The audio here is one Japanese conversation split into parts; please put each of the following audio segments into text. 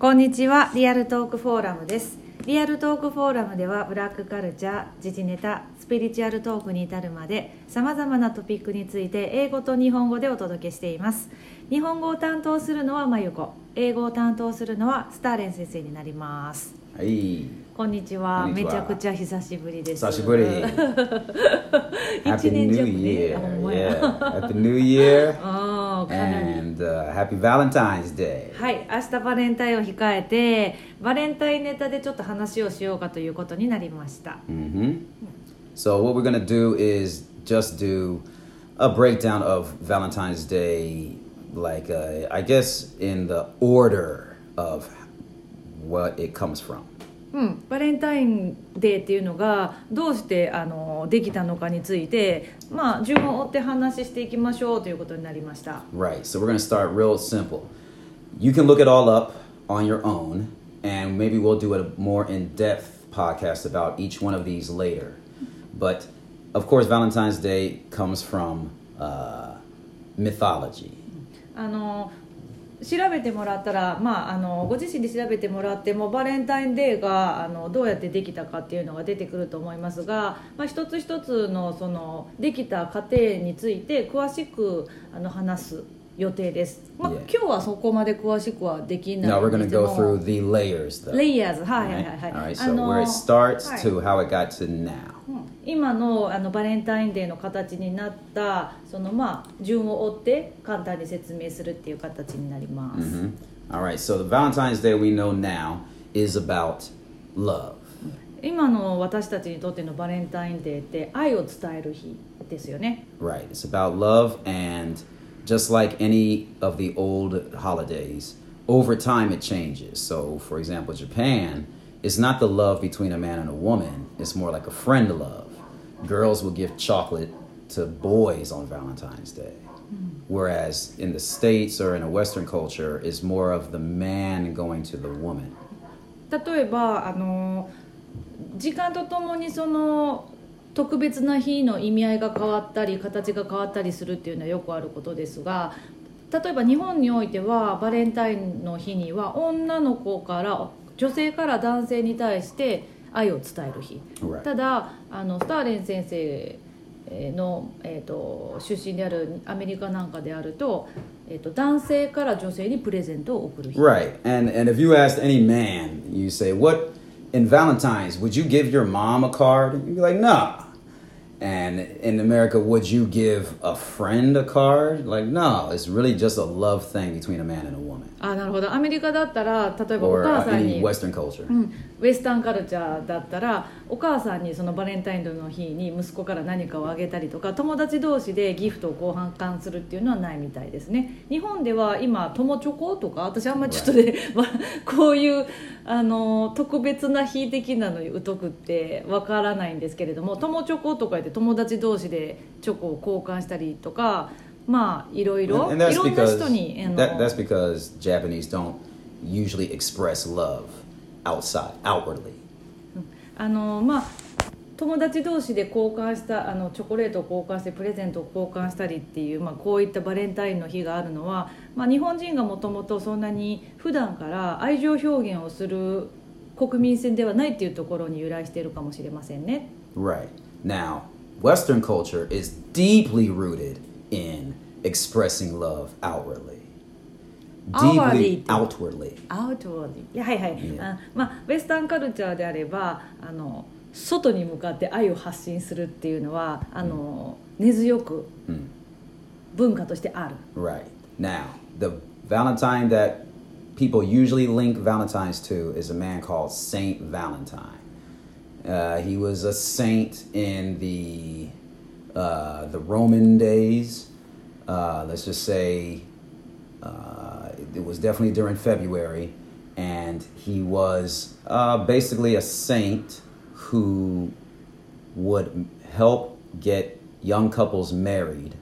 こんにちはリアルトークフォーラムですリアルトークフォーラムではブラックカルチャー時事ネタスピリチュアルトークに至るまでさまざまなトピックについて英語と日本語でお届けしています日本語を担当するのはまゆこ英語を担当するのはスターレン先生になりますはい。こんにちはめちゃくちゃ久しぶりです久しぶり。一 Happy 年 New 弱ね Year. あほんまや Yeah. Happy New Year. ああかなり And uh, Happy Valentine's Day. はい明日バレンタインを控えてバレンタインネタでちょっと話をしようかということになりました hmm So, what we're going to do is just do a breakdown of Valentine's Day, like, uh, I guess, in the order of what it comes from. うん、バレンタインデーっていうのがどうしてあのできたのかについて、まあ、順を追って話していきましょうということになりました。Right. So, we're going to start real simple. You can look it all up on your own, and maybe we'll do a more in depth podcast about each one of these later. But of course, Valentine's Day comes from uh, mythology. あの調べてもらったら、まあ、あのご自身で調べてもらってもバレンタインデーがあのどうやってできたかっていうのが出てくると思いますが、まあ、一つ一つのそのできた過程について詳しくあの話す予定です、まあ.今日はそこまで詳しくはできない Now, we're ん going で to す go も through the layers, ズはいはい?はい All はい right. あ So, の where it starts はい to how it got to now. うん今のあのバレンタインデーの形になったそのまあ順を追って簡単に説明するっていう形になります、Mhm. All right. So, the Valentine's Day we know now is about love. 今の私たちにとってのバレンタインデーって愛を伝える日ですよね Right. It's about love, and just like any of the old holidays, over time it changes. So, for example, Japan is not the love between a man and a woman, it's more like a friend love. Girls will give chocolate to boys on Valentine's Day. Whereas in the States or in a Western culture, it's more of the man going to the woman. 例えばあの時間とともにその特別な日の意味合いが変わったり形が変わったりするっていうのはよくあることですが例えば日本においてはバレンタインの日には女の子から女性から男性に対して愛を伝える日 Right. ただあのスターレン先生の、えー、と出身であるアメリカなんかであると,、えー、と男性から女性にプレゼントを贈る日 Right. And and if you asked any man, you say, "What in Valentine's would you give your mom a card?" You'd be like, "Nah." And in America, would you give a friend a card? Like, no. It's really just a love thing between a man and a woman, あなるほどアメリカだったら例えばお母 uh, さんに、Western culture. うん、ウェスタンカルチャーだったらお母さんにそのバレンタインの日に息子から何かをあげたりとか友達同士でギフトを交換するっていうのはないみたいですね日本では今友チョコとか私あんまりちょっとね、まこういうあの特別な日的なのに疎くってわからないんですけれども友チョコとか言って友達同士でチョコを交換したりとかまあいろいろいろんな人にあの that, that's because Japanese don't usually express love outside outwardly. あのまあ友達同士で交換したあのチョコレートを交換してプレゼントを交換したりっていう、まあ、こういったバレンタインの日があるのは、まあ、日本人がもともとそんなに普段から愛情表現をする国民性ではないっていうところに由来しているかもしれませんね。Right. Now, Western culture is deeply rooted in expressing love outwardly. Outwardly. Deeply outwardly. アウトワーディいやはいはい、 Yeah. あまあ、ウェスタンカルチャーであればあの外に向かって愛を発信するっていうのはあの根強く Hmm. 文化としてある。 Right. Now, the Valentine that people usually link Valentine's to is a man called Saint Valentine. Uh, he was a saint in the uh, the Roman days. Uh, let's just say uh, it was definitely during February, and he was uh, basically a saint who would help get young couples married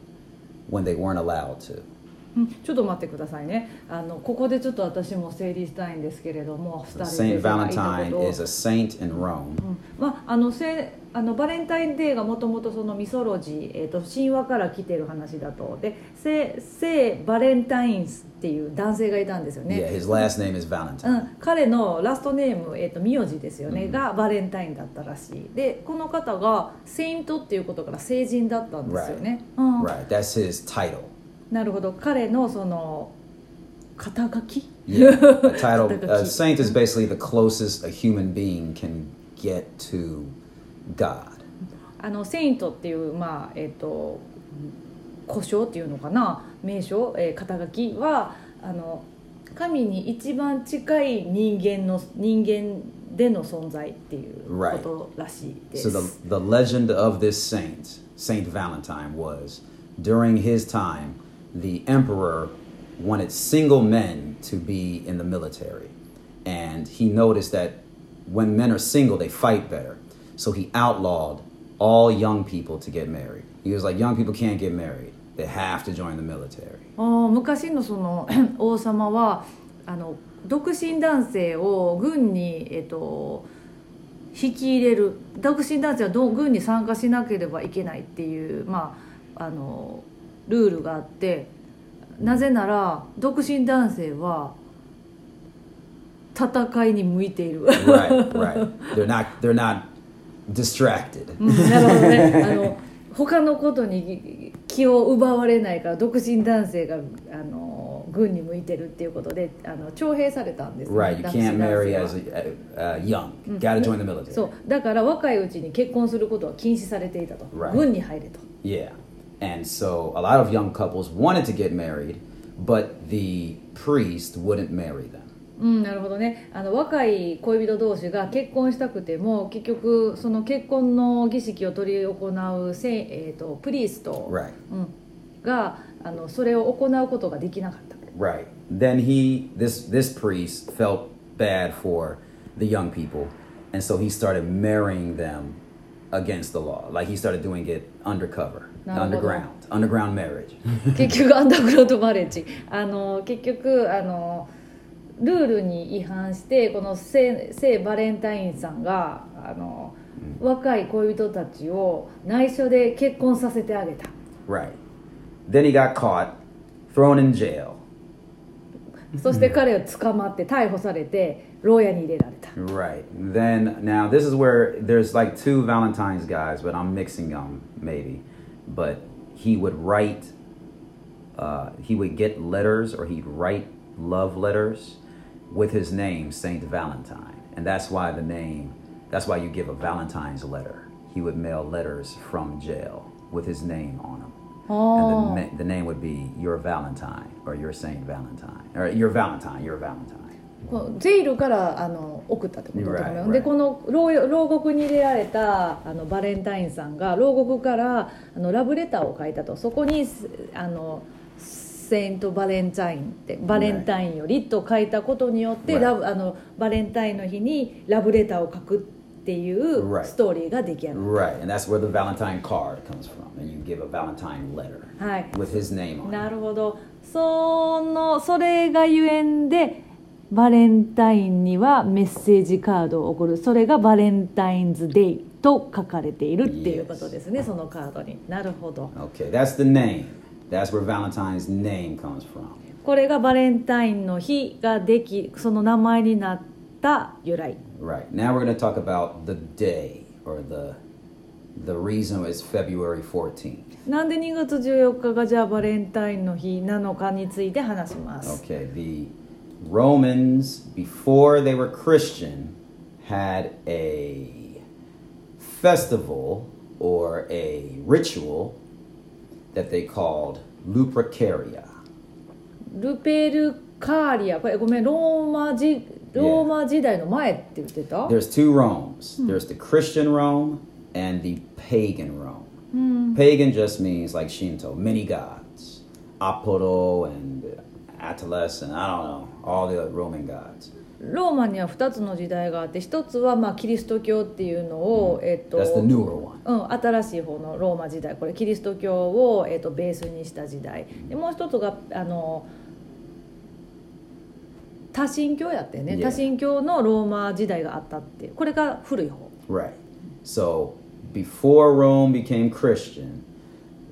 when they weren't allowed to. うん。ちょっと待ってくださいね。あのここでちょっと私も整理したいんですけれども2人 Saint Valentine is a saint in Rome. うん。まあ、あのせあのバレンタインデーがもともとそのミソロジー、えー、と神話から来てる話だと。で聖聖バレンタインスっていう男性がいたんですよ Yeah, ね、his last name is う Valentine. ん、彼のラストネーム、えー、と名字ですよね、がバレンタインだったらしい。でこの方がセイントっていうことから聖人だったんですよね、うん。Right, that's his title. なるほど彼のその肩書き Yeah, a title. A saint is basically the closest a human being can get to God. あのセイントっていうまあえっ、と呼称っていうのかな名称、えー肩書きはあの神に一番近い人間の人間での存在っていうことらしいです。So the, the legend of this saint, Saint Valentine, was during his time, the emperor wanted single men to be in the military. And he noticed that when men are single, they fight better. So he outlawed all young people to get married. He was like, young people can't get married, they have to join the military. あー昔のその王様はあの独身男性を軍に、えっと引き入れる独身男性はどう軍に参加しなければいけないっていう、まあ、あの ルールがあってなぜなら独身男性は戦いに向いている。right, right. They're not, they're not distracted. うんなるほどねあの他のことに気を奪われないから独身男性があの軍に向いてるっていうことであの徴兵されたんです、ね、Right, you can't 男 marry as a, uh, young. Gotta join the military. そうだから若いうちに結婚することは禁止されていたと、Right. 軍に入れと Yeah. And so a lot of young couples wanted to get married, but the priest wouldn't marry them. うん、なるほどねあの若い恋人同士が結婚したくても結局その結婚の儀式を執り行うせ、えー、とプリースト、 Right. うん、があのそれを行うことができなかった。 Right. Then he this this priest felt bad for the young people, and so he started marrying them against the law. Like he started doing it undercover, Na- Underground, underground marriage. 結局アンダーグラウンドマレッジあの結局あのルールに違反してこの聖聖バレンタインさんがあの、若い恋人たちを内緒で結婚させてあげた right. Then he got caught, thrown in jail. そして彼を捕まって逮捕されて牢屋に入れられた Right. Then now this is where there's like two Valentine's guys, but I'm mixing them maybe. But he would write uh, he would get letters or he'd write love letters with his name, Saint Valentine. And that's why the name that's why you give a Valentine's letter. He would mail letters from jail with his name on them. Oh. And the, the name would be your Valentine or your Saint Valentine. Or your Valentine, your Valentine. こうジェイルからあの送ったってこと Right, で.この牢牢獄に入れられたあのバレンタインさんが牢獄からあのラブレターを書いたとそこにすあのセイント・バレンタインってバレンタインよりと書いたことによって、Right. ラブあのバレンタインの日にラブレターを書くっていう.ストーリーが出来上がる、Right, and that's where the Valentine card comes from. And you give a Valentine letter はい、with his name on it. なるほどそのそれがゆえんでバレンタインにはメッセージカードを送るそれがバレンタインズデイと書かれているっていうことですね、そのカードになるほど Okay, that's the name. That's where Valentine's name comes from. これがバレンタインの日ができその名前になった由来 Right. Now we're going to talk about the day or the the reason is February 14th. なんで2月14日がじゃあバレンタインの日なのかについて話します、Okay, the Romans before they were Christian had a festival or a ritual that they called Lupercalia. ルペルカーリアこれごめんローマ時ローマ時代の前って言ってた There's two Romes. There's the Christian Rome and the pagan Rome. Pagan just means like Shinto, many gods. Apollo and Atlas and I don't know, ローマには2つの時代があって1つはまあキリスト教っていうのを、新しい方のローマ時代。これキリスト教を、えっと、ベースにした時代。でもう1つがあの多神教やってね。Yeah. 多神教のローマ時代があったってこれが古い方。Right. So before Rome became Christian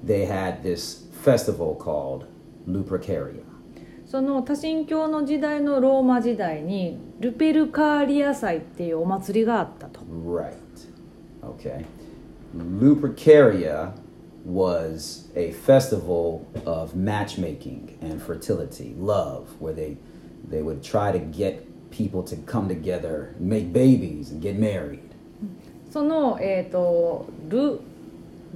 they had this festival called Lupercaria. その多神教の時代のローマ時代にルペルカーリア祭っていうお祭りがあったと Right. Okay. Lupercalia was a festival of matchmaking and fertility, love, where they they would try to get people to come together, make babies, and get married. そのえっ、とル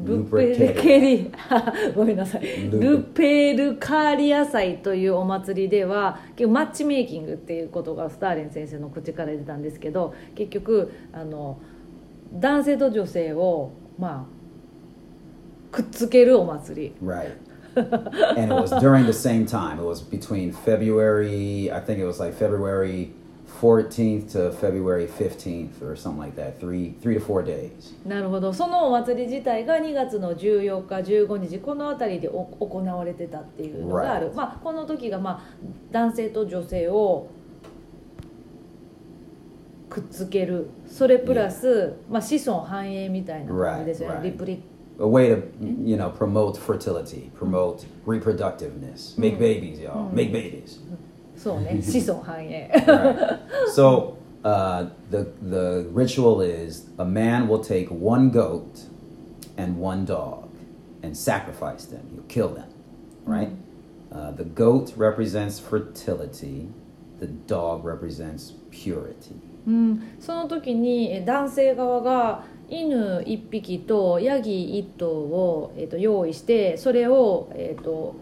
ルルペペルケリ ごめんなさいルルペルカーリア祭というお祭りでは結構マッチメイキングっていうことがスターレン先生の口から出たんですけど結局あの男性と女性をまあくっつけるお祭り Right. and it was during the same time. It was between February, I think it was like February 14th to February 15th or something like that. Three, three to four days. なるほどそのお祭り自体が2月の14日15日この辺りでお行われてたっていうのがある、Right. まあ、この時が、まあ、男性と女性をくっつけるそれプラス、まあ、子孫繁栄みたいな感じですよね、Right, right. リプリ A way to, you know, promote fertility, promote reproductiveness, make babies, y'all, make babies. そうね子孫繁栄 Right. so uh, the the ritual is a man will take one goat and one dog and sacrifice them. He'll kill them, right? Uh, the goat represents fertility. The dog represents purity. うん、その時にえ男性側が犬1匹とヤギ1頭を、えー、と用意してそれを、えー、と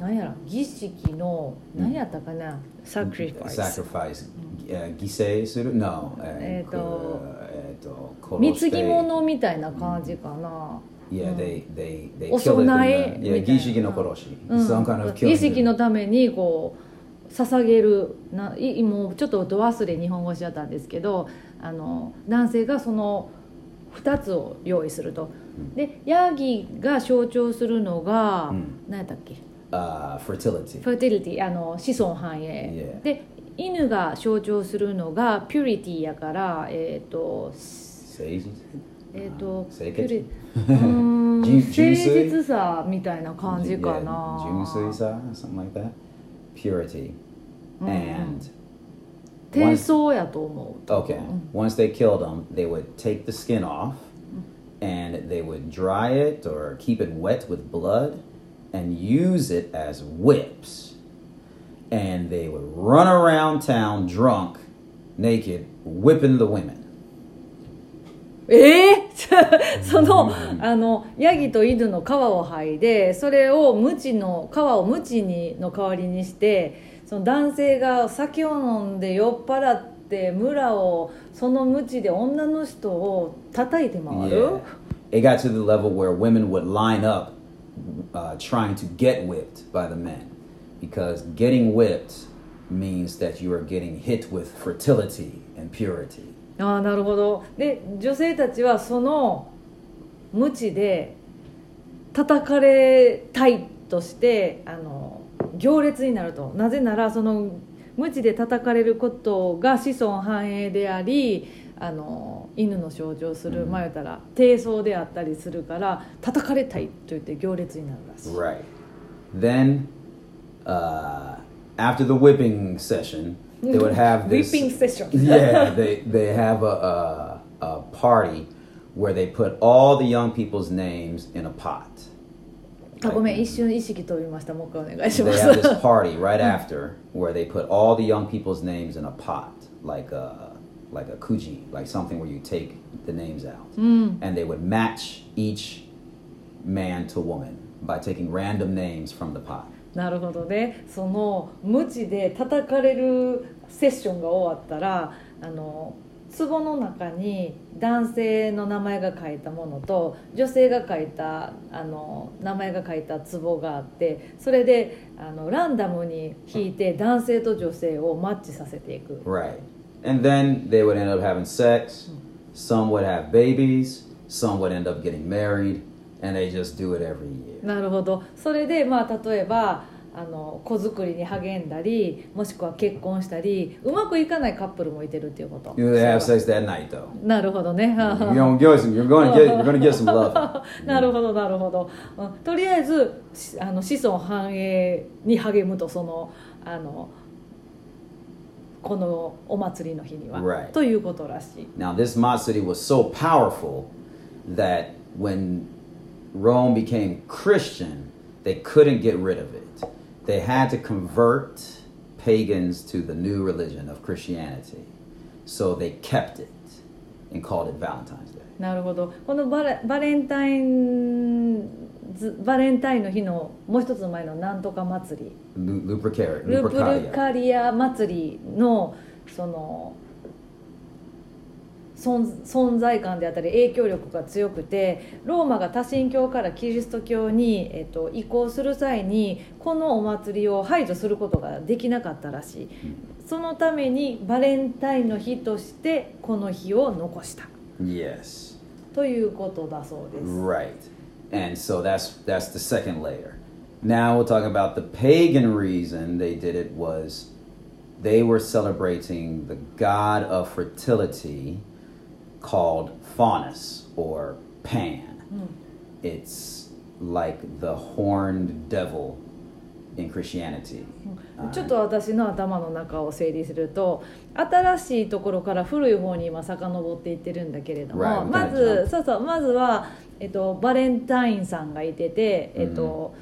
何やら儀式の何やったかな、サクリファイス Sacrifice. Uh, gisei suru? No. Uh, えーと、えーと、貢ぎ物みたいな感じかな、Yeah, they they they お供え no koroshi. うん。Some kind of 儀 killing. 式のためにこう捧げる。ないもうちょっとど忘れ日本語しちゃったんですけどあの男性がその2つを用意すると、でヤギが象徴するのが、うん。何やったっけ？Uh, fertility. フェティリティあの子孫繁栄、 Yeah. で犬が象徴するのがピュリティやからえっ、と Seiji? えっ、と清潔ピュリうーん純誠純粋実さみたいな感じかな Yeah, junsuisa, something like that. Purity. Mm-hmm. And 低層やと思う okay, once they killed them, they would take the skin off and they would dry it or keep it wet with blood And use it as whips. And they would run around town drunk, naked, whipping the women. えー、そのあのヤギと犬の皮を剥いでそれをムチの皮をムチにの代わりにしてその男性が酒を飲んで酔っ払って村をそのムチで女の人を叩いて回る、Yeah. It got to the level where women would line up uh, trying to get whipped by the men. Because getting whipped means that you are getting hit with fertility and purity. ああなるほどで女性たちはその無知で叩かれたいとしてあの行列になるとなぜならその無知で叩かれることが子孫繁栄でありあの犬の象徴する、うんまあ言ったら低層であったりするから叩かれたいと言って行列になるらしい Right. Then, uh, after the whipping session, they would have this. Whipping session. yeah, they they have a, a a party where they put all the young people's names in a pot. あごめん一瞬意識飛びましたもう一回お願いしま They す have this party right after where they put all the young people's names in a pot, like a like a kuji, like something where you take the names out, and they would match each man to woman by taking random names from the pot. なるほどねその無知で叩かれるセッションが終わったらあの壺の中に男性の名前が書いたものと女性が書いたあの名前が書いた壺があってそれであのランダムに引いて男性と女性をマッチさせていく Right. And then they would end up having sex. Some would have babies. Some would end up getting married. And they just do it every year. なるほどそれでまあ例えばあの子作りに励んだりもしくは結婚したりうまくいかないカップルもいてるっていうこと You have sex that night, though. なるほどね You're gonna get some. You're gonna get. You're gonna get some love. なるほどなるほど、うんとりあえずしあの子孫繁栄に励むとそのあのこのお祭りの日には、Right. ということらしい Now, this Matsuri was so powerful that when Rome became Christian, they couldn't get rid of it. They had to convert pagans to the new religion of Christianity. So they kept it and called it Valentine's Day. なるほどこのバレバレンタインズバレンタインの日のもう一つ前のなんとか祭り Lupercaria. ルプル Lupercalia. カリア祭りのその存存在感であったり影響力が強くてローマが多神教からキリスト教に、えっと、移行する際にこのお祭りを排除することができなかったらしいそのためにバレンタインの日としてこの日を残した Yes. ということだそうです Right. And so that's that's the second layer. Now we'll talk about the pagan reason they did it was they were celebrating the god of fertility called Faunus or Pan. It's like the horned devil in Christianity. ちょっと私の頭の中を整理すると新しいところから古い方に今遡っていってるんだけれども、 Right, ま okay, ずそうそうまずは、 えっと、バレンタインさんがいてて、えっと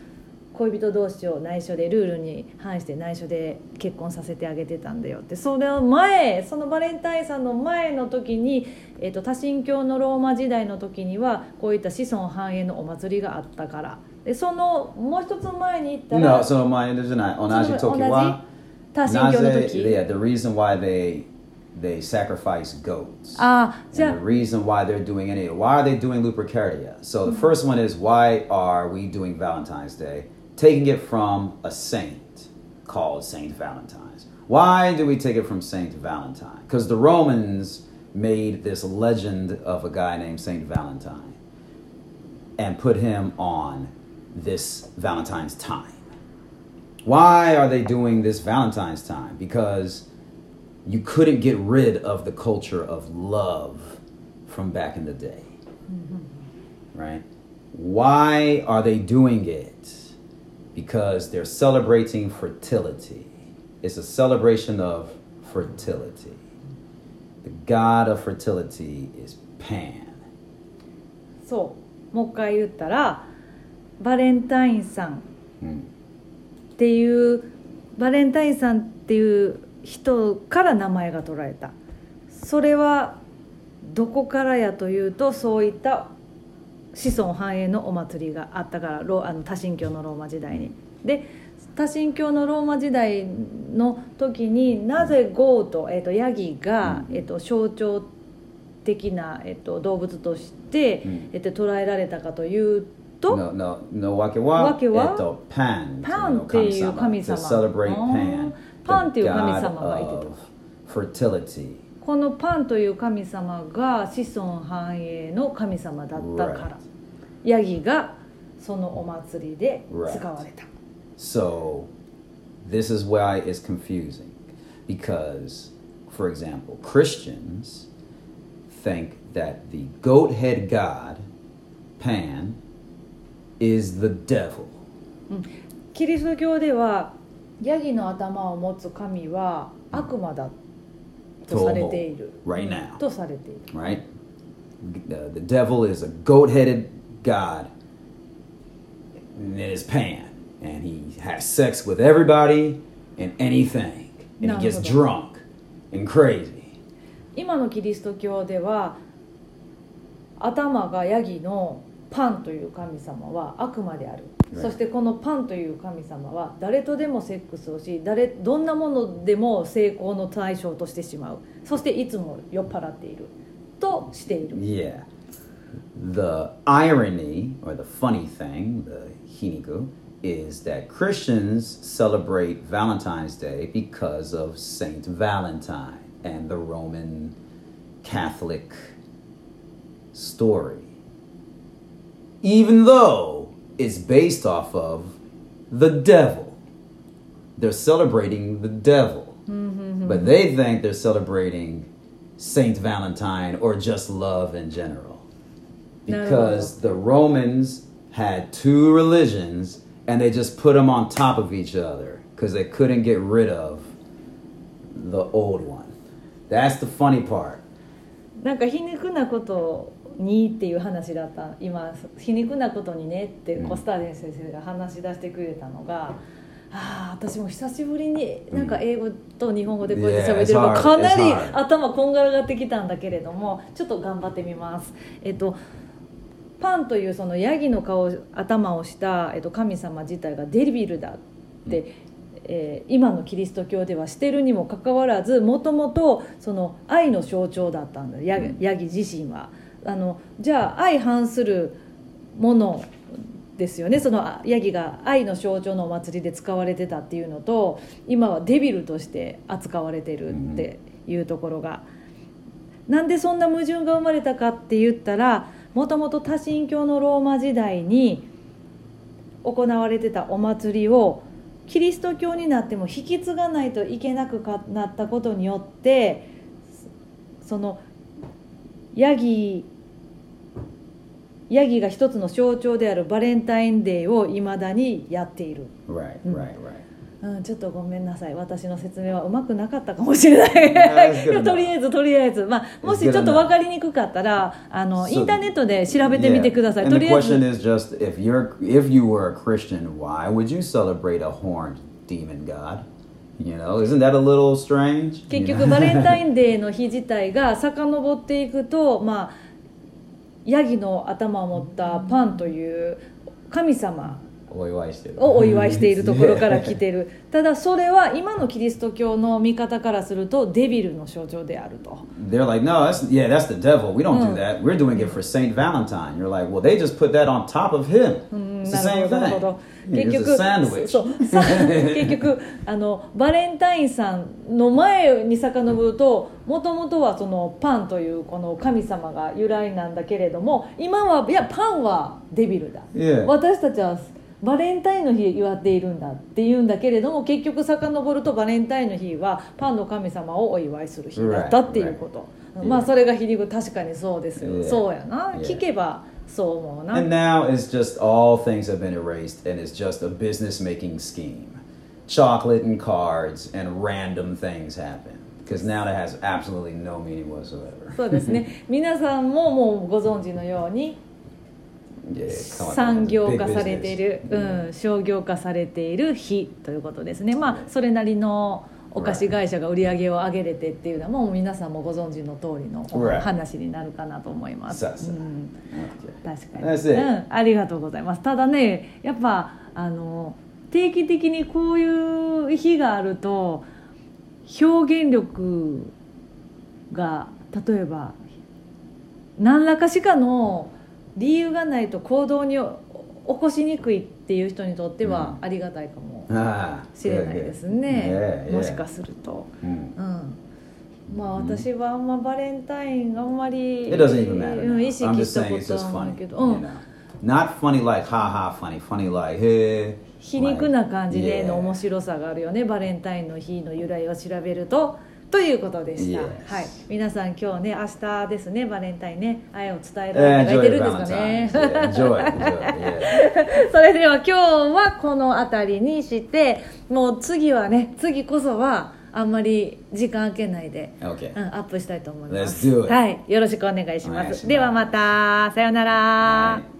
恋人同士を内緒でルールに反して内緒で結婚させてあげてたんだよって。その前そのバレンタインさんの前の時に、えっと、多神教のローマ時代の時にはこういった子孫繁栄のお祭りがあったから。でそのもう一つ前に行ったら No, その toki wa 多神教の naze 時 yeah, the reason why they they sacrifice goats. Ah, and the reason why they're doing any, why are they doing Lupercalia? So the mm-hmm. first one is why are we doing Valentine's Day? Taking it from a saint called Saint Valentine's. Why do we take it from Saint Valentine? Because the Romans made this legend of a guy named Saint Valentine and put him on this Valentine's time. Why are they doing this Valentine's time? Because you couldn't get rid of the culture of love from back in the day. Right? Why are they doing it? Because they're celebrating fertility. It's a celebration of fertility. The god of fertility is Pan. そうもう一回言ったらバレンタインさん Hmm. っていうバレンタインさんっていう 人から名前が取られたそれはどこからやというとそういった子孫繁栄のお祭りがあったからロあの多神教のローマ時代にで多神教のローマ時代の時になぜゴート、えー、とヤギが、えー、と象徴的な、えー、と動物として、うんえー、と捉えられたかというと、No, no, no, wake wa? 訳は？Eto, pan. パンっていう神様パンっていう神様がいてた.このパンという神様が子孫繁栄の神様だったから、ヤギがそのお祭りで使われた、So, this is why it's confusing. Because, for example, Christians think that the goat head god, Pan, is the devil. キリスト教ではヤギの頭を持つ神は悪魔だとされている Right now. とされている right? The, the devil is a goat headed god, and it is Pan. And he has sex with everybody and anything. And he gets drunk and crazy. 今のキリスト教では頭がヤギのパンという神様は悪魔である.そしてこのパンという神様は誰とでもセックスをし誰どんなものでも成功の対象としてしまうそしていつも酔っ払っているとしている Yeah. The irony, or the funny thing, the hiniku, is that Christians celebrate Valentine's Day because of Saint Valentine and the Roman Catholic story. Even though it's based off of the devil. They're celebrating the devil. But they think they're celebrating Saint Valentine or just love in general. Because the Romans had two religions and they just put them on top of each other because they couldn't get rid of the old one. That's the funny part. なんか皮肉なこと にっていう話だった今皮肉なことにねってうんコスターデン先生が話し出してくれたのが、ああ私も久しぶりになんか英語と日本語でこうやって喋ってるの.かなり.頭こんがらがってきたんだけれどもちょっと頑張ってみます。えっとパンというそのヤギの顔頭をした、えっと、神様自体がデビルだって、えー今のキリスト教ではしてるにもかかわらずもともとその愛の象徴だったんだヤギヤギ自身はあのじゃあ相反するものですよねそのあヤギが愛の象徴のお祭りで使われてたっていうのと今はデビルとして扱われてるっていうところが。なんでそんな矛盾が生まれたかって言ったらもともと多神教のローマ時代に行われてたお祭りをキリスト教になっても引き継がないといけなくかなったことによってそのヤギヤギが一つの象徴であるバレンタインデーをいまだにやっている。うん、ちょっとごめんなさい。私の説明はうまくなかったかもしれない。とりあえずとりあえず、まあ、もしちょっと分かりにくかったらあのインターネットで調べてみてください、とりあえず。結局バレンタインデーの日自体が遡っていくとまあヤギの頭を持ったパンという神様お祝いしてるをお祝いしているところから来てるただそれは今のキリスト教の見方からするとデビルの象徴であると They're like, no, that's yeah, that's the devil. We don't Mm. do that. We're doing it for Saint Valentine. You're like, well, they just put that on top of him. うん It's な the same thing. 結局.そうさ結局あのバレンタインさんの前に遡るともともとはそのパンというこの神様が由来なんだけれども今はいやパンはデビルだ.私たちはバレンタインの日祝っているんだって言うんだけれども結局遡るとバレンタインの日はパンの神様をお祝いする日だったっていうこと、Right, right. まあそれが皮肉確かにそうですよ、Yeah. そうやな Yeah. 聞けばそう思うな And now it's just all things have been erased and it's just a business making scheme. Chocolate and cards and random things happen. Because now that has absolutely no meaning whatsoever. そうですね皆さんももうご存知のように産業化されている.うん、商業化されている日ということですねまあそれなりのお菓子会社が売り上げを上げれてっていうのはもう皆さんもご存知の通りの.話になるかなと思います、うん.確かに.うん、ありがとうございますただねやっぱあの定期的にこういう日があると表現力が例えば何らかしかの理由がないと行動にお起こしにくいっていう人にとってはありがたいかも Ah, しれないですね.もしかすると。Mm. うんまあ私はあんまバレンタインあんまり.意識したことはない.けど、うん? Not funny like ha ha funny. Funny like hey. 皮肉な感じで.の面白さがあるよねバレンタインの日の由来を調べるとということでした.はい皆さん今日ね明日ですねバレンタインね愛を伝える Eh, 方がいてるんですか.ね.それでは今日はこの辺りにしてもう次はね次こそはあんまり時間空けないで Okay. うん、アップしたいと思います。はい、よろしくお願いします。ではまた、さようなら。はい